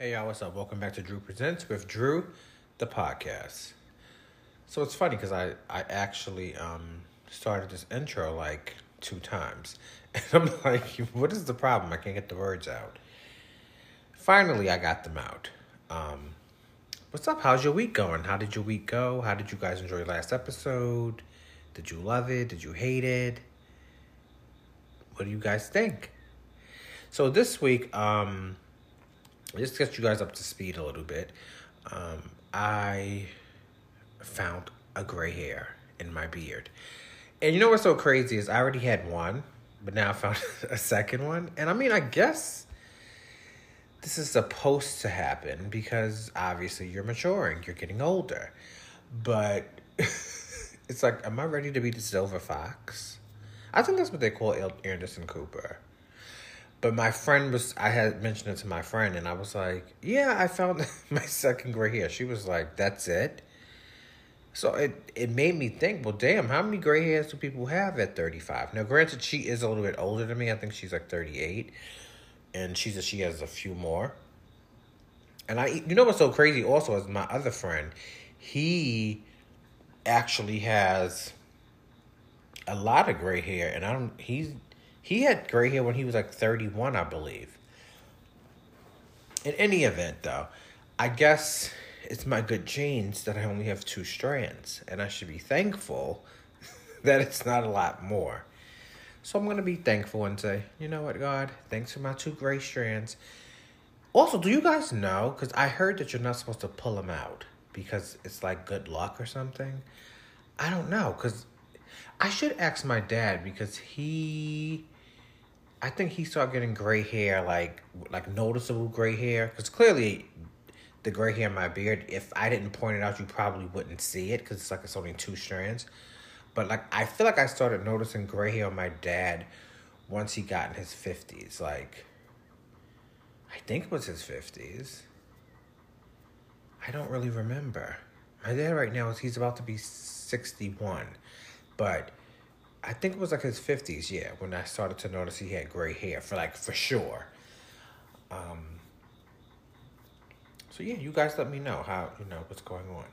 Hey y'all, what's up? Welcome back to Drew Presents with Drew, the podcast. So it's funny because I I actually um started this intro like two times, and I'm like, what is the problem? I can't get the words out. Finally, I got them out. Um, what's up? How's your week going? How did your week go? How did you guys enjoy last episode? Did you love it? Did you hate it? What do you guys think? So this week, um just to get you guys up to speed a little bit, um, I found a gray hair in my beard. And you know what's so crazy is I already had one, but now I found a second one. And I mean, I guess this is supposed to happen because obviously you're maturing, you're getting older. But it's like, am I ready to be the silver fox? I think that's what they call Anderson Cooper. But my friend was, I had mentioned it to my friend, and I was like, yeah, I found my second gray hair. She was like, that's it. So it, it made me think, well, damn, how many gray hairs do people have at 35? Now, granted, she is a little bit older than me. I think she's like 38. And she says she has a few more. And I, you know what's so crazy also is my other friend, he actually has a lot of gray hair. And I don't, he's, he had gray hair when he was like 31, I believe. In any event, though, I guess it's my good genes that I only have two strands, and I should be thankful that it's not a lot more. So I'm going to be thankful and say, you know what, God, thanks for my two gray strands. Also, do you guys know? Because I heard that you're not supposed to pull them out because it's like good luck or something. I don't know. Because I should ask my dad because he I think he started getting gray hair, like like noticeable gray hair, because clearly the gray hair in my beard. If I didn't point it out, you probably wouldn't see it because it's like it's only two strands. But like I feel like I started noticing gray hair on my dad once he got in his fifties. Like I think it was his fifties. I don't really remember. My dad right now is he's about to be sixty one, but I think it was like his fifties, yeah, when I started to notice he had gray hair for like for sure. Um so yeah, you guys let me know how you know what's going on.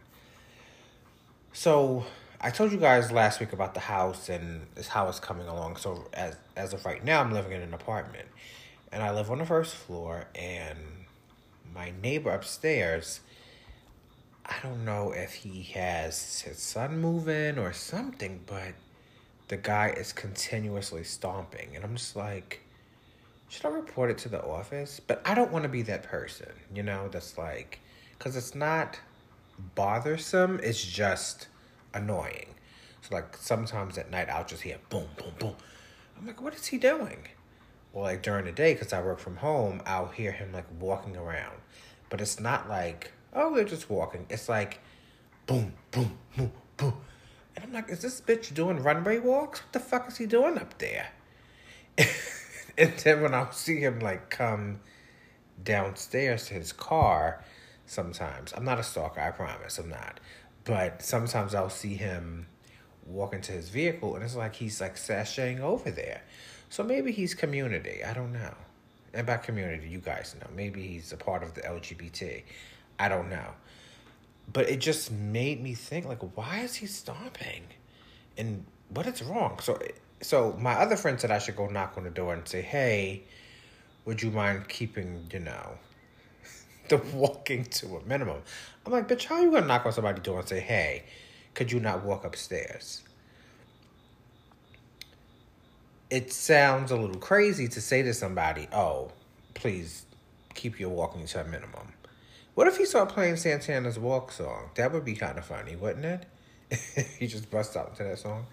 So I told you guys last week about the house and how it's coming along. So as as of right now, I'm living in an apartment, and I live on the first floor. And my neighbor upstairs, I don't know if he has his son moving or something, but the guy is continuously stomping. And I'm just like, should I report it to the office? But I don't want to be that person, you know, that's like, because it's not bothersome, it's just annoying. So, like, sometimes at night I'll just hear boom, boom, boom. I'm like, what is he doing? Well, like during the day, because I work from home, I'll hear him like walking around. But it's not like, oh, we're just walking. It's like boom, boom, boom, boom. And I'm like, is this bitch doing runway walks? What the fuck is he doing up there? and then when I see him like come downstairs to his car, sometimes I'm not a stalker, I promise, I'm not. But sometimes I'll see him walk into his vehicle and it's like he's like sashaying over there. So maybe he's community. I don't know. And by community, you guys know. Maybe he's a part of the LGBT. I don't know but it just made me think like why is he stomping? And what is wrong? So so my other friend said i should go knock on the door and say hey would you mind keeping you know the walking to a minimum? I'm like bitch how are you gonna knock on somebody's door and say hey could you not walk upstairs it sounds a little crazy to say to somebody oh please keep your walking to a minimum what if he started playing Santana's Walk song? That would be kind of funny, wouldn't it? he just busts out into that song.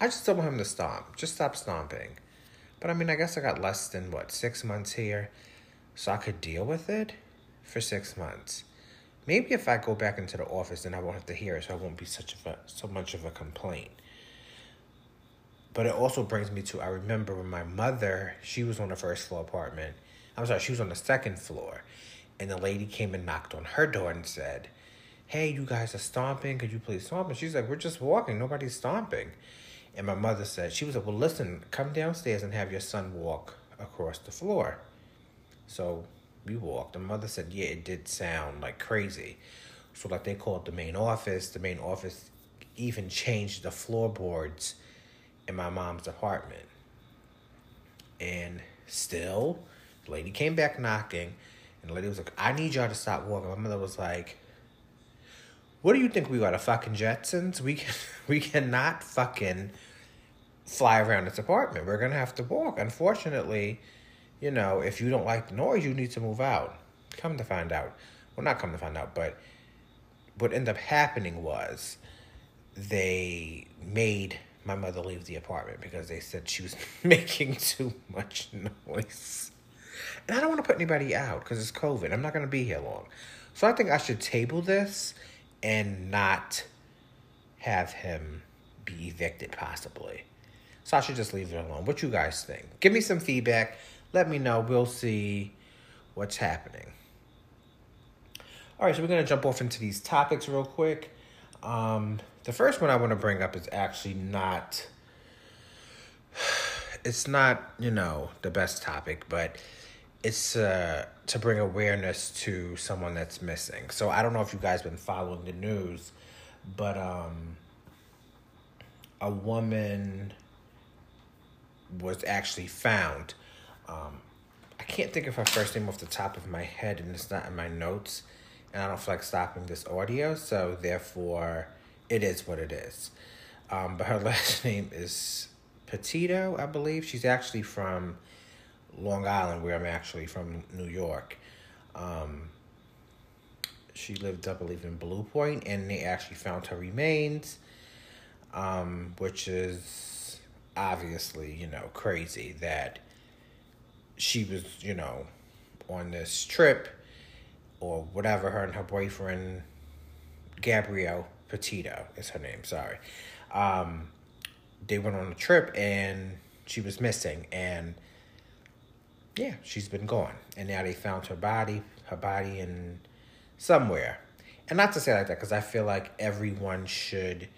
I just don't want him to stomp. Just stop stomping. But I mean, I guess I got less than, what, six months here? So I could deal with it for six months. Maybe if I go back into the office, then I won't have to hear it, so I won't be such of a so much of a complaint. But it also brings me to I remember when my mother, she was on the first floor apartment. I'm sorry, she was on the second floor and the lady came and knocked on her door and said, Hey, you guys are stomping. Could you please stomp? And she's like, We're just walking. Nobody's stomping. And my mother said, She was like, Well, listen, come downstairs and have your son walk across the floor. So we walked. The mother said, yeah, it did sound like crazy. So like they called the main office. The main office even changed the floorboards in my mom's apartment. And still, the lady came back knocking, and the lady was like, I need y'all to stop walking. My mother was like, What do you think we got a fucking Jetsons? We can we cannot fucking fly around this apartment. We're gonna have to walk. Unfortunately, you know, if you don't like the noise, you need to move out. Come to find out. Well not come to find out, but what ended up happening was they made my mother leave the apartment because they said she was making too much noise. And I don't want to put anybody out because it's COVID. I'm not going to be here long. So I think I should table this and not have him be evicted, possibly. So I should just leave it alone. What you guys think? Give me some feedback. Let me know. We'll see what's happening. All right, so we're going to jump off into these topics real quick. Um, the first one I want to bring up is actually not it's not, you know, the best topic, but it's uh, to bring awareness to someone that's missing. So I don't know if you guys been following the news, but um, a woman was actually found. Um, I can't think of her first name off the top of my head, and it's not in my notes. And I don't feel like stopping this audio, so therefore it is what it is. Um, but her last name is Petito, I believe. She's actually from Long Island, where I'm actually from New York. Um, she lived, I believe, in Blue Point, and they actually found her remains, um, which is obviously, you know, crazy that she was, you know, on this trip or whatever, her and her boyfriend, Gabrielle, Petito is her name. Sorry. Um, they went on a trip and she was missing, and yeah, she's been gone. And now they found her body, her body in somewhere. And not to say like that, because I feel like everyone should.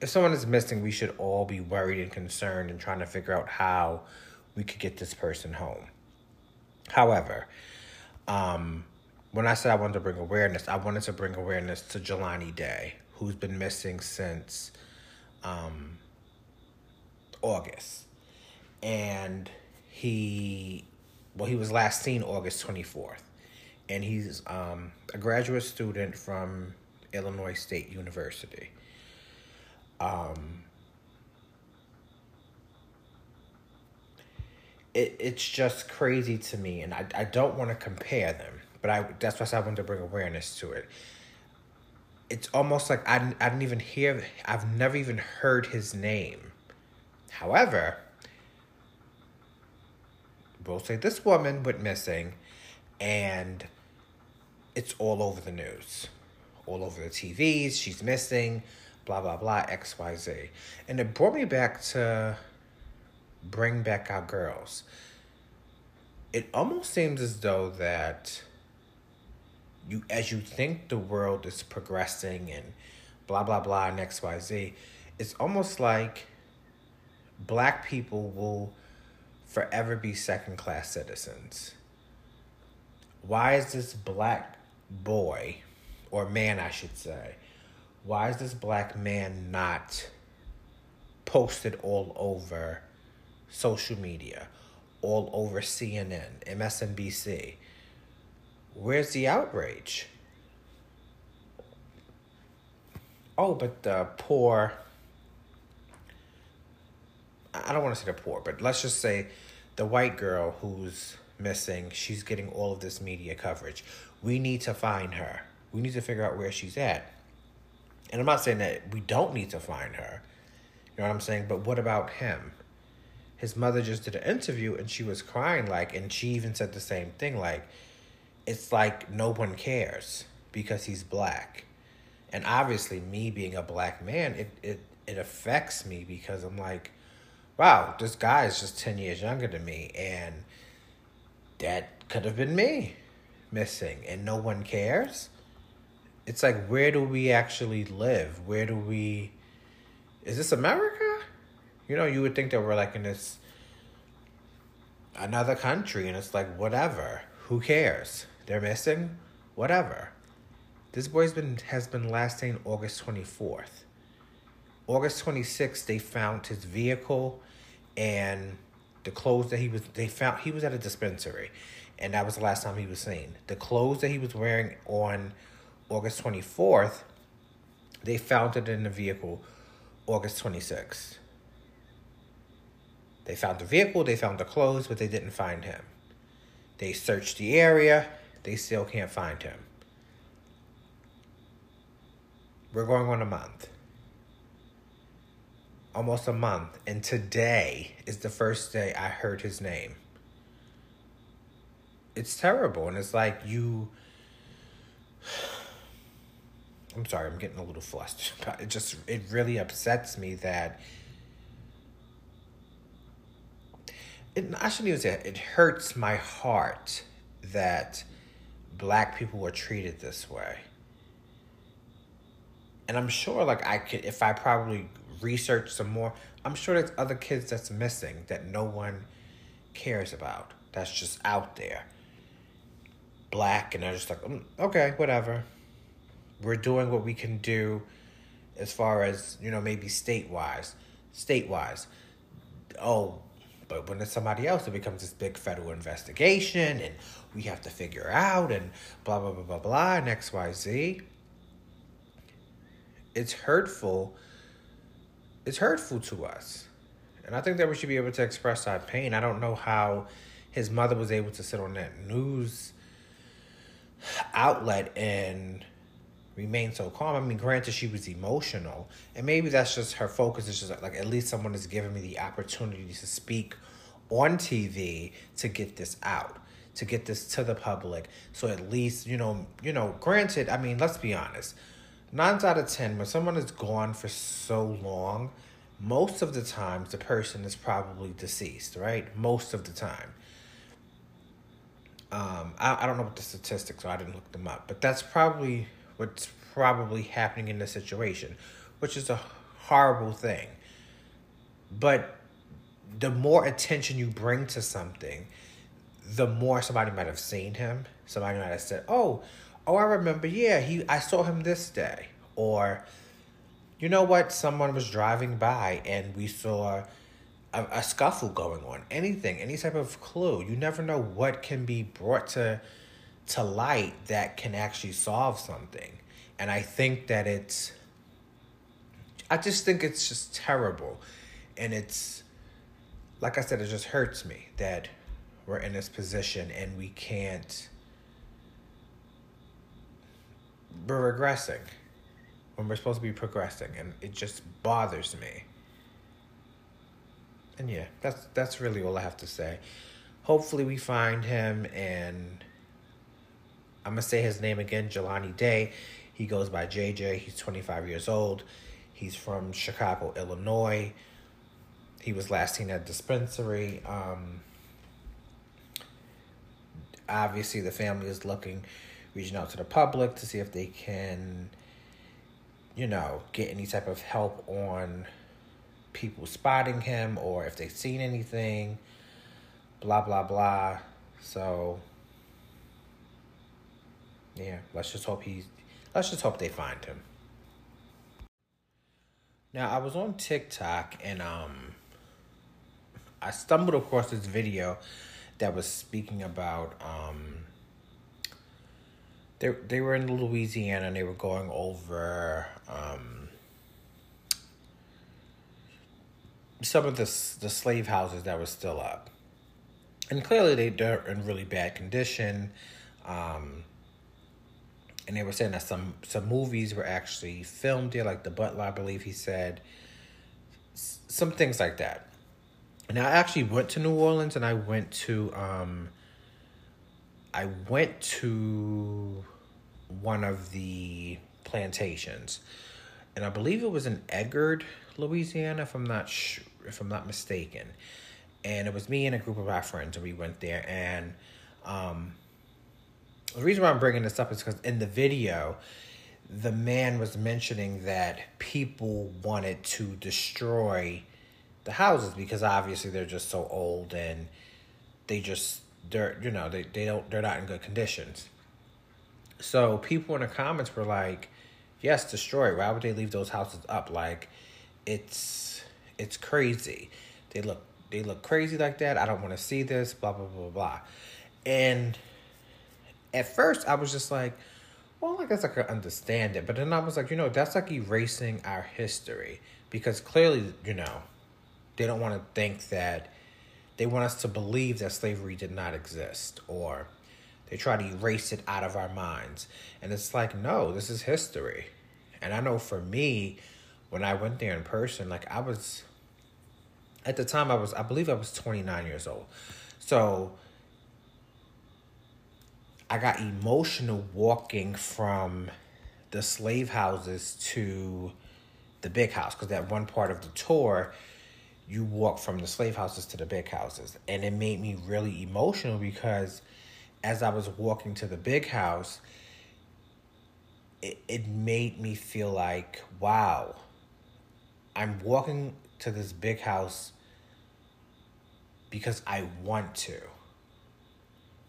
If someone is missing, we should all be worried and concerned and trying to figure out how we could get this person home. However, um, when I said I wanted to bring awareness, I wanted to bring awareness to Jelani Day, who's been missing since um, August. And he, well, he was last seen August 24th. And he's um, a graduate student from Illinois State University. Um, it, it's just crazy to me, and I, I don't want to compare them but I that's why I wanted to bring awareness to it. It's almost like I, I didn't even hear, I've never even heard his name. However, we'll say this woman went missing, and it's all over the news, all over the TVs. She's missing, blah, blah, blah, XYZ. And it brought me back to bring back our girls. It almost seems as though that you as you think the world is progressing and blah blah blah and XYZ, it's almost like black people will forever be second class citizens. Why is this black boy, or man, I should say, why is this black man not posted all over social media, all over CNN, MSNBC? Where's the outrage? Oh, but the poor. I don't want to say the poor, but let's just say the white girl who's missing, she's getting all of this media coverage. We need to find her. We need to figure out where she's at. And I'm not saying that we don't need to find her. You know what I'm saying? But what about him? His mother just did an interview and she was crying like and she even said the same thing like it's like no one cares because he's black. And obviously me being a black man, it it, it affects me because I'm like, wow, this guy is just 10 years younger than me and that could have been me missing and no one cares. It's like where do we actually live? Where do we is this America? You know, you would think that we're like in this another country, and it's like whatever. Who cares? They're missing. Whatever. This boy's been has been last seen August twenty fourth. August twenty sixth, they found his vehicle, and the clothes that he was they found he was at a dispensary, and that was the last time he was seen. The clothes that he was wearing on August twenty fourth, they found it in the vehicle August twenty sixth. They found the vehicle, they found the clothes, but they didn't find him. They searched the area, they still can't find him. We're going on a month. Almost a month. And today is the first day I heard his name. It's terrible. And it's like you. I'm sorry, I'm getting a little flustered. But it just, it really upsets me that it, I shouldn't even say it, it hurts my heart that black people were treated this way. And I'm sure, like, I could, if I probably research some more, I'm sure there's other kids that's missing that no one cares about. That's just out there. Black, and they're just like, mm, okay, whatever. We're doing what we can do as far as, you know, maybe state wise. State wise. Oh, but when it's somebody else, it becomes this big federal investigation and we have to figure out and blah, blah, blah, blah, blah, and X, Y, Z. It's hurtful. It's hurtful to us. And I think that we should be able to express our pain. I don't know how his mother was able to sit on that news outlet and remain so calm. I mean, granted, she was emotional, and maybe that's just her focus. Is just like at least someone is giving me the opportunity to speak on TV to get this out, to get this to the public. So at least you know, you know. Granted, I mean, let's be honest. Nine out of ten, when someone is gone for so long, most of the times the person is probably deceased, right? Most of the time. Um, I, I don't know what the statistics are. I didn't look them up, but that's probably what's probably happening in this situation, which is a horrible thing. But the more attention you bring to something, the more somebody might have seen him. Somebody might have said, "Oh, oh, I remember. Yeah, he. I saw him this day." Or, you know what? Someone was driving by and we saw a, a scuffle going on. Anything, any type of clue. You never know what can be brought to to light that can actually solve something. And I think that it's I just think it's just terrible. And it's like I said, it just hurts me that we're in this position and we can't we're regressing when we're supposed to be progressing and it just bothers me. And yeah, that's that's really all I have to say. Hopefully we find him and I'm gonna say his name again, Jelani Day. He goes by JJ. He's 25 years old. He's from Chicago, Illinois. He was last seen at dispensary. Um, obviously, the family is looking, reaching out to the public to see if they can, you know, get any type of help on people spotting him or if they've seen anything. Blah blah blah. So yeah, let's just hope he's. Let's just hope they find him. Now I was on TikTok and um, I stumbled across this video that was speaking about um. They they were in Louisiana and they were going over um. Some of the the slave houses that were still up, and clearly they they're in really bad condition. Um, and they were saying that some some movies were actually filmed there, like The Butler, I believe he said. S- some things like that. And I actually went to New Orleans, and I went to um. I went to one of the plantations, and I believe it was in Edgard, Louisiana, if I'm not if I'm not mistaken. And it was me and a group of our friends, and we went there, and um, the reason why I'm bringing this up is because in the video, the man was mentioning that people wanted to destroy the houses because obviously they're just so old and they just they're you know they, they don't they're not in good conditions so people in the comments were like yes destroy why would they leave those houses up? Like it's it's crazy. They look they look crazy like that. I don't want to see this blah blah blah blah and at first i was just like well i guess i could understand it. But then i was like you know that's like erasing our history. Because clearly you know they don't want to think that they want us to believe that slavery did not exist or they try to erase it out of our minds. And it's like, no, this is history. And I know for me, when I went there in person, like I was, at the time I was, I believe I was 29 years old. So I got emotional walking from the slave houses to the big house because that one part of the tour you walk from the slave houses to the big houses. And it made me really emotional because as I was walking to the big house, it, it made me feel like, wow, I'm walking to this big house because I want to.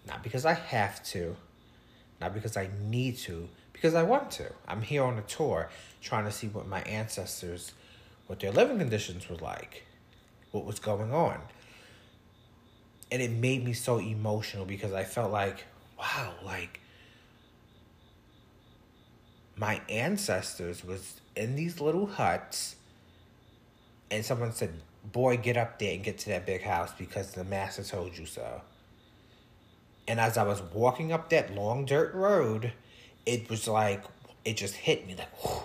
Not because I have to, not because I need to, because I want to. I'm here on a tour trying to see what my ancestors, what their living conditions were like what was going on. And it made me so emotional because I felt like, wow, like my ancestors was in these little huts and someone said, boy, get up there and get to that big house because the master told you so. And as I was walking up that long dirt road, it was like, it just hit me like, whew.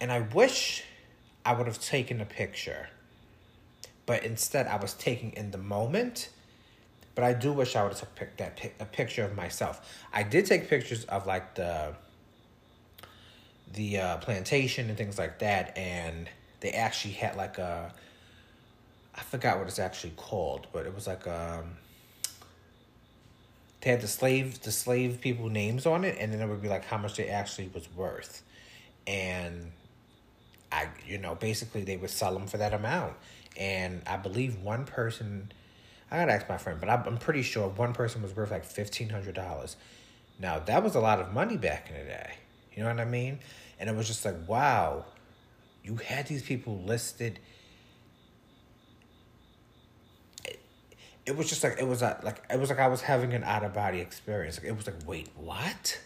And I wish I would have taken a picture but instead I was taking in the moment. But I do wish I would have took that a picture of myself. I did take pictures of like the the uh, plantation and things like that, and they actually had like a I forgot what it's actually called, but it was like um they had the slave the slave people names on it, and then it would be like how much they actually was worth, and I you know basically they would sell them for that amount, and I believe one person, I gotta ask my friend, but I'm pretty sure one person was worth like fifteen hundred dollars. Now that was a lot of money back in the day. You know what I mean? And it was just like, wow, you had these people listed. It, it was just like it was a, like it was like I was having an out of body experience. Like it was like, wait, what?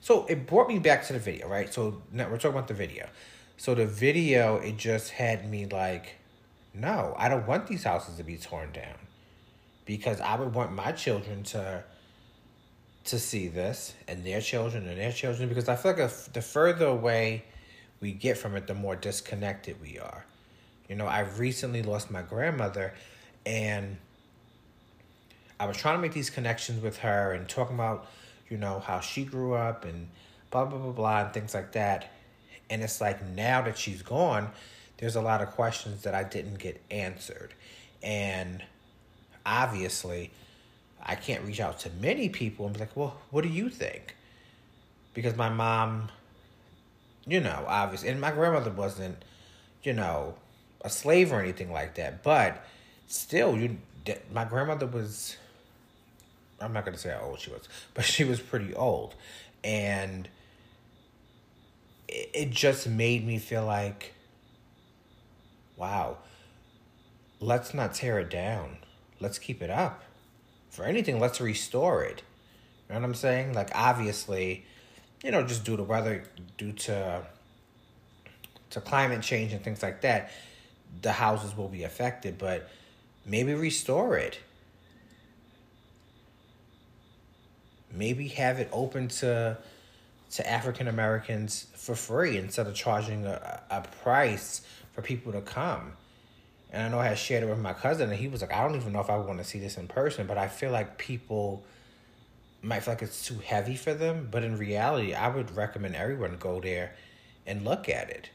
So it brought me back to the video, right? So now we're talking about the video. So the video, it just had me like, no, I don't want these houses to be torn down. Because I would want my children to to see this and their children and their children because I feel like if, the further away we get from it, the more disconnected we are. You know, I recently lost my grandmother and I was trying to make these connections with her and talking about, you know, how she grew up and blah, blah, blah, blah, and things like that. And it's like now that she's gone, there's a lot of questions that I didn't get answered. And obviously, I can't reach out to many people and be like, well, what do you think? Because my mom, you know, obviously, and my grandmother wasn't, you know, a slave or anything like that. But still, you, my grandmother was, I'm not going to say how old she was, but she was pretty old. And it just made me feel like, wow, let's not tear it down. Let's keep it up. For anything, let's restore it. You know what I'm saying? Like, obviously, you know, just due to weather, due to to climate change and things like that, the houses will be affected. But maybe restore it. Maybe have it open to to African Americans for free instead of charging a, a price for people to come. And I know I had shared it with my cousin, and he was like, I don't even know if I want to see this in person, but I feel like people might feel like it's too heavy for them. But in reality, I would recommend everyone go there and look at it.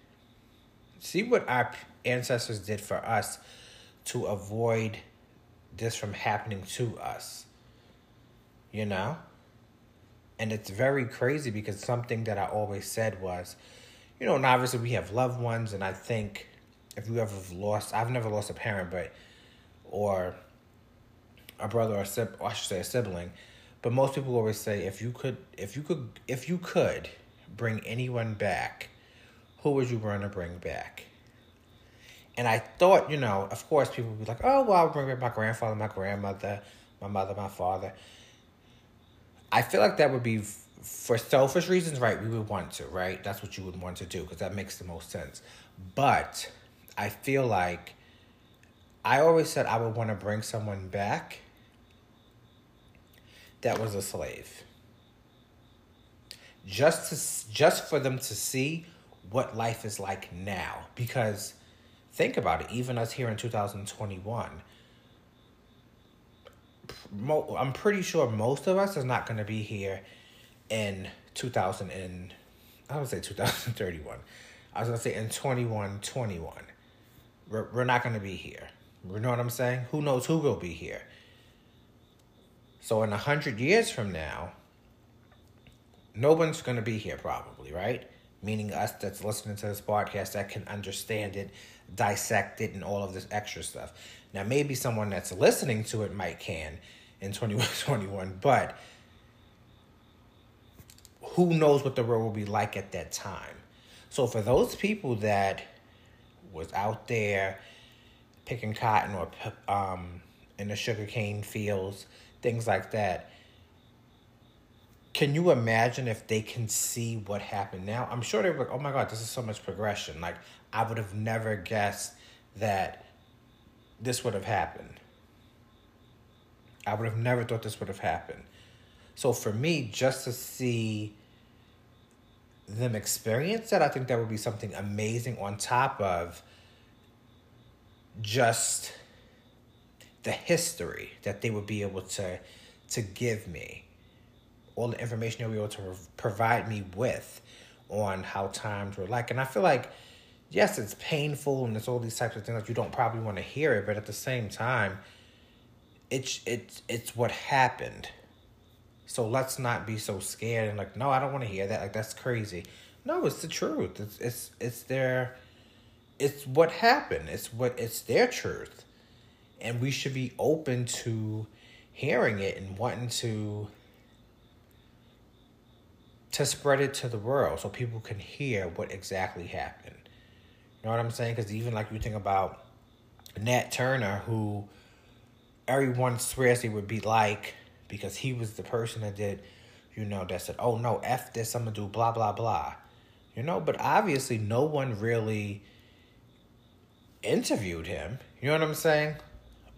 See what our ancestors did for us to avoid this from happening to us. You know? And it's very crazy because something that I always said was, you know, and obviously we have loved ones, and I think if you ever lost, I've never lost a parent, but, or a brother or a sibling, or I should say a sibling, but most people always say if you could, if you could, if you could bring anyone back, who would you want to bring back? And I thought, you know, of course, people would be like, oh, well, I'll bring back my grandfather, my grandmother, my mother, my father. I feel like that would be for selfish reasons, right? We would want to, right? That's what you would want to do because that makes the most sense. But I feel like I always said I would want to bring someone back that was a slave. Just to just for them to see what life is like now because think about it even us here in 2021 I'm pretty sure most of us is not going to be here in 2000 and I would say 2031. I was going to say in 21, 21. We're, we're not going to be here. You know what I'm saying? Who knows who will be here? So in a hundred years from now, no one's going to be here probably, right? Meaning us that's listening to this podcast that can understand it, dissect it, and all of this extra stuff. Now, maybe someone that's listening to it might can in 2121, but who knows what the world will be like at that time. So for those people that was out there picking cotton or um, in the sugarcane fields, things like that, can you imagine if they can see what happened now? I'm sure they're like, oh my God, this is so much progression. Like, I would have never guessed that this would have happened. I would have never thought this would have happened. So for me, just to see them experience that, I think that would be something amazing on top of just the history that they would be able to to give me all the information they'll be able to provide me with on how times were like and i feel like yes it's painful and it's all these types of things that you don't probably want to hear it but at the same time it's it's it's what happened. So let's not be so scared and like, no, I don't want to hear that. Like that's crazy. No, it's the truth. It's it's it's their it's what happened. It's what it's their truth. And we should be open to hearing it and wanting to to spread it to the world so people can hear what exactly happened. You know what I'm saying? Because even like you think about Nat Turner, who everyone swears he would be like because he was the person that did, you know, that said, oh no, F this, I'm gonna do blah, blah, blah. You know, but obviously no one really interviewed him. You know what I'm saying?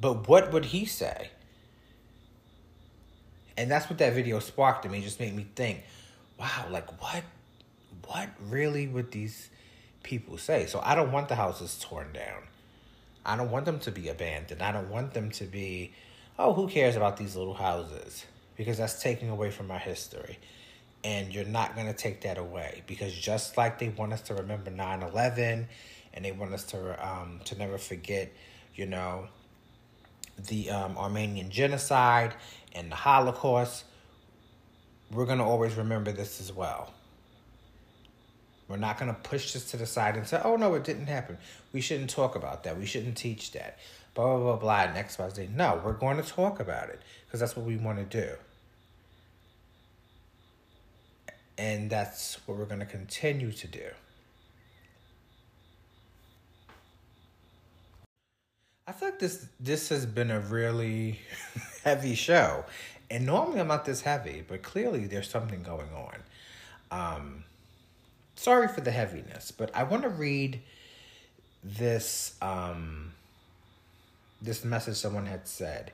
But what would he say? And that's what that video sparked in me, just made me think, wow, like what what really would these people say? So I don't want the houses torn down. I don't want them to be abandoned. I don't want them to be, oh, who cares about these little houses? Because that's taking away from our history. And you're not going to take that away because just like they want us to remember 9 11 and they want us to, um, to never forget, you know, the um, Armenian genocide and the Holocaust, we're going to always remember this as well. We're not going to push this to the side and say, oh, no, it didn't happen. We shouldn't talk about that. We shouldn't teach that. Blah, blah, blah, blah, and X, Y, Z. No, we're going to talk about it because that's what we want to do. And that's what we're going to continue to do. I feel like this this has been a really heavy show. And normally I'm not this heavy, but clearly there's something going on. Um, sorry for the heaviness, but I want to read this um, this message someone had said,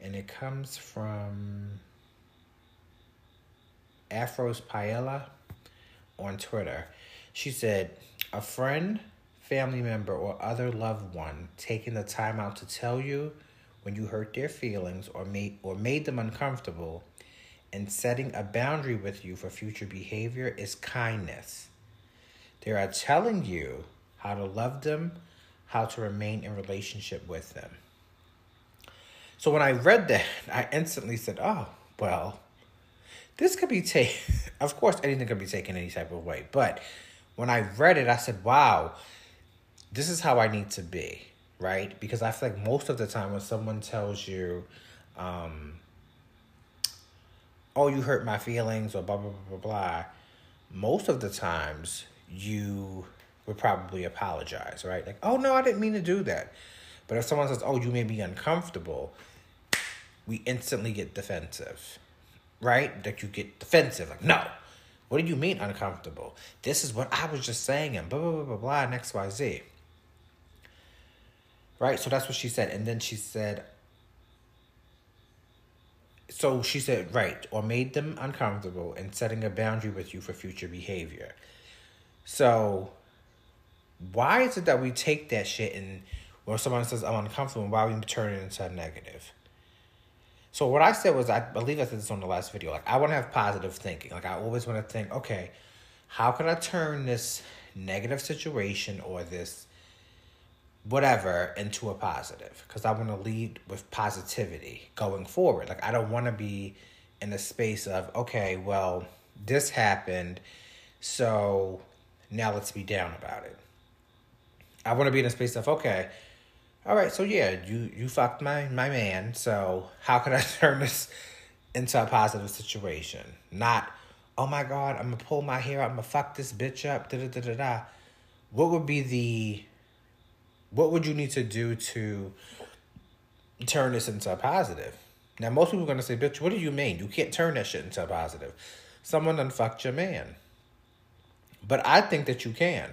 and it comes from Afros Paella on Twitter. She said, "A friend, family member, or other loved one taking the time out to tell you." When you hurt their feelings or made or made them uncomfortable, and setting a boundary with you for future behavior is kindness. They are telling you how to love them, how to remain in relationship with them. So when I read that, I instantly said, oh, well, this could be taken, of course, anything could be taken any type of way. But when I read it, I said, wow, this is how I need to be, right? Because I feel like most of the time when someone tells you, um, oh, you hurt my feelings or blah, blah, blah, blah, blah, most of the times you would probably apologize, right? Like, oh, no, I didn't mean to do that. But if someone says, oh, you made me uncomfortable, we instantly get defensive, right? Like, you get defensive. Like, no, what do you mean uncomfortable? This is what I was just saying, and blah, blah, blah, blah, blah, and X, Y, Z. Right? So that's what she said. And then she said, so she said, right, or made them uncomfortable and setting a boundary with you for future behavior. So, why is it that we take that shit and when someone says I'm uncomfortable, why we turn it into a negative? So what I said was, I believe I said this on the last video. Like I want to have positive thinking. Like I always want to think, okay, how can I turn this negative situation or this whatever into a positive? Because I want to lead with positivity going forward. Like I don't want to be in a space of okay, well, this happened, so now let's be down about it. I want to be in a space of okay all right, so yeah, you you fucked my my man. So how can I turn this into a positive situation? Not, oh my god, I'm gonna pull my hair out, I'm gonna fuck this bitch up. Da da da da da. What would be the what would you need to do to turn this into a positive? Now, most people are to say, bitch, what do you mean? You can't turn that shit into a positive. Someone unfucked your man. But I think that you can.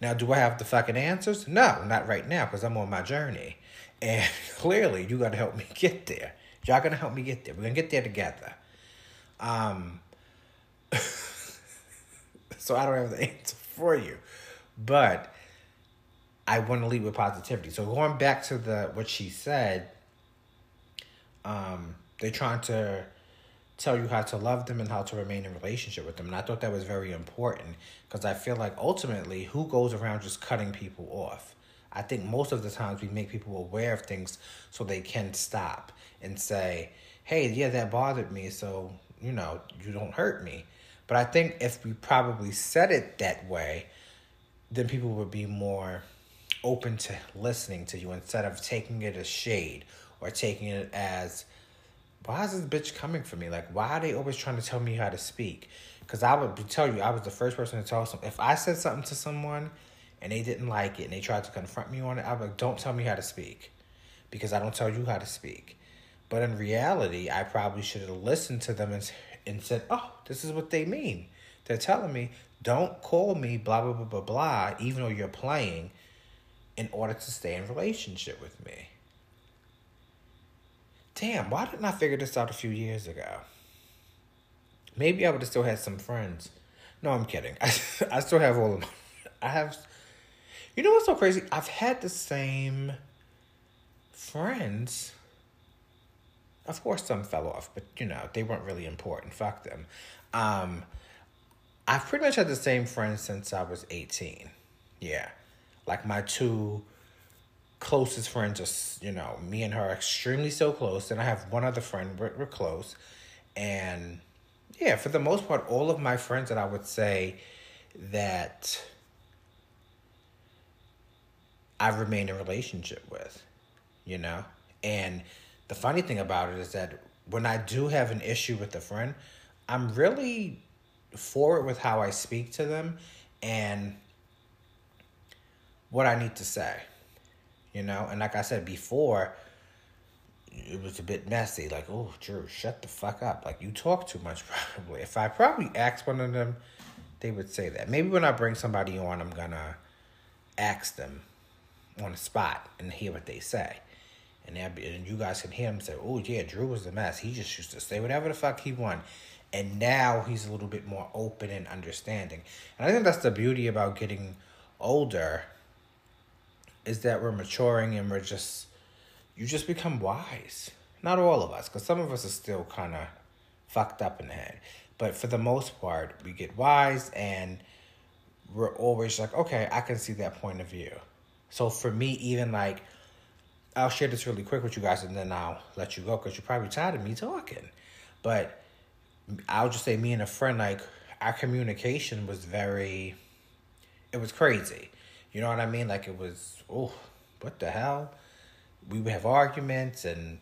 Now, do I have the fucking answers? No, not right now because I'm on my journey. And clearly, you got to help me get there. Y'all going to help me get there. We're going to get there together. Um, so I don't have the answer for you. But I want to lead with positivity. So going back to the what she said, um, they're trying to tell you how to love them and how to remain in relationship with them. And I thought that was very important because I feel like ultimately, who goes around just cutting people off? I think most of the times we make people aware of things so they can stop and say, hey, yeah, that bothered me, so, you know, you don't hurt me. But I think if we probably said it that way, then people would be more open to listening to you instead of taking it as shade or taking it as why is this bitch coming for me? Like, why are they always trying to tell me how to speak? Because I would tell you, I was the first person to tell some. If I said something to someone and they didn't like it and they tried to confront me on it, I would like, don't tell me how to speak because I don't tell you how to speak. But in reality, I probably should have listened to them and, and said, oh, this is what they mean. They're telling me, don't call me blah, blah, blah, blah, blah, even though you're playing in order to stay in relationship with me damn, why didn't I figure this out a few years ago? Maybe I would have still had some friends. No, I'm kidding. I, I still have all of my, I have, you know what's so crazy? I've had the same friends. Of course, some fell off, but you know, they weren't really important. Fuck them. Um, I've pretty much had the same friends since I was 18. Yeah. Like my two closest friends are, you know, me and her are extremely so close. And I have one other friend, we're, we're close. And yeah, for the most part, all of my friends that I would say that I remain in relationship with, you know? And the funny thing about it is that when I do have an issue with a friend, I'm really forward with how I speak to them and what I need to say you know. And like I said before, it was a bit messy. Like, oh, Drew, shut the fuck up. Like, you talk too much, probably. If I probably asked one of them, they would say that. Maybe when I bring somebody on, I'm gonna ask them on the spot and hear what they say. And, be, and you guys can hear him say, oh, yeah, Drew was a mess. He just used to say whatever the fuck he wanted. And now he's a little bit more open and understanding. And I think that's the beauty about getting older is that we're maturing and we're just you just become wise. Not all of us, because some of us are still kind of fucked up in the head. But for the most part, we get wise and we're always like, okay, I can see that point of view. So for me, even like, I'll share this really quick with you guys and then I'll let you go because you're probably tired of me talking. But I'll just say, me and a friend, like, our communication was very, it was crazy. You know what I mean? Like it was, oh, what the hell? We would have arguments and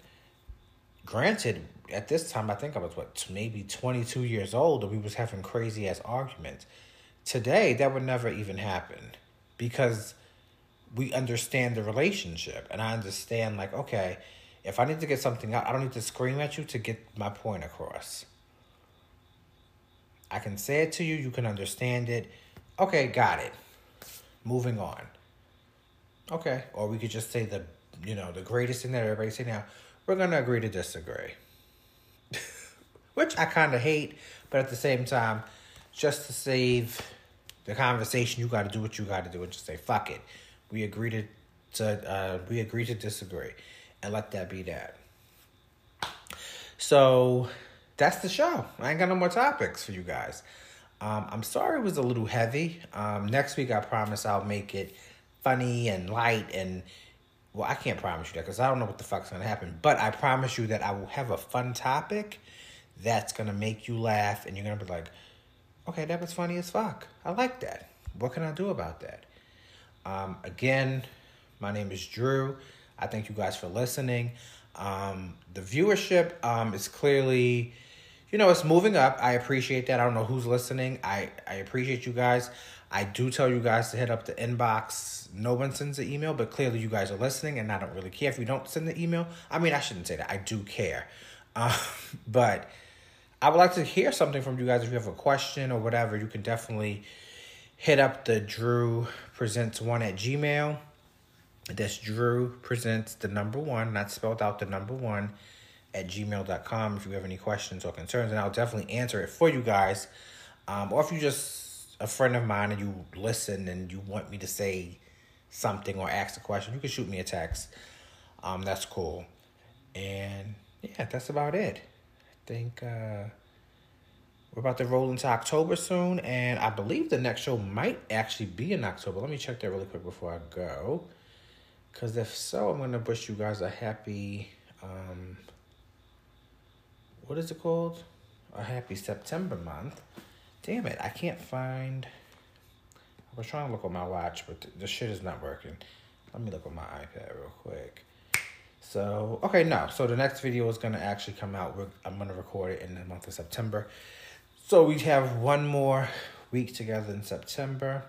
granted, at this time, I think I was what maybe twenty two years old, and we was having crazy ass arguments. Today, that would never even happen because we understand the relationship, and I understand like okay, if I need to get something out, I don't need to scream at you to get my point across. I can say it to you, you can understand it. Okay, got it. Moving on. Okay, or we could just say the you know the greatest thing that everybody say now. We're gonna agree to disagree which I kind of hate, but at the same time, just to save the conversation, you got to do what you got to do and just say fuck it. We agree to, to uh, we agree to disagree, and let that be that. So that's the show. I ain't got no more topics for you guys. Um, I'm sorry it was a little heavy. Um, next week, I promise I'll make it funny and light and well, I can't promise you that because I don't know what the fuck's gonna happen. But I promise you that I will have a fun topic that's gonna make you laugh and you're gonna be like, okay, that was funny as fuck. I like that. What can I do about that? Um, again, my name is Drew. I thank you guys for listening. Um, the viewership um, is clearly, you know, it's moving up. I appreciate that. I don't know who's listening. I, I appreciate you guys. I do tell you guys to hit up the inbox. No one sends the email, but clearly you guys are listening, and I don't really care if you don't send the email. I mean, I shouldn't say that. I do care. Uh, but I would like to hear something from you guys. If you have a question or whatever, you can definitely hit up the Drew Presents One at Gmail. That's Drew Presents the number one, not spelled out the number one at gmail.com if you have any questions or concerns. And I'll definitely answer it for you guys. Um, or if you just a friend of mine and you listen and you want me to say something or ask a question, you can shoot me a text. Um, that's cool. And yeah, that's about it I think uh, we're about to roll into October soon, and I believe the next show might actually be in October. Let me check that really quick before I go. Because if so, I'm going to wish you guys a happy, um, what is it called? A happy September month. Damn it, I can't find. I was trying to look on my watch, but the shit is not working. Let me look on my iPad real quick. So, okay, no. So the next video is going to actually come out. We're, I'm going to record it in the month of September. So we have one more week together in September.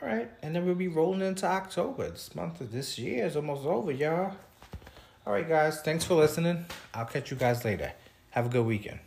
All right, and then we'll be rolling into October. This month of this year is almost over, y'all. All right, guys. Thanks for listening. I'll catch you guys later. Have a good weekend.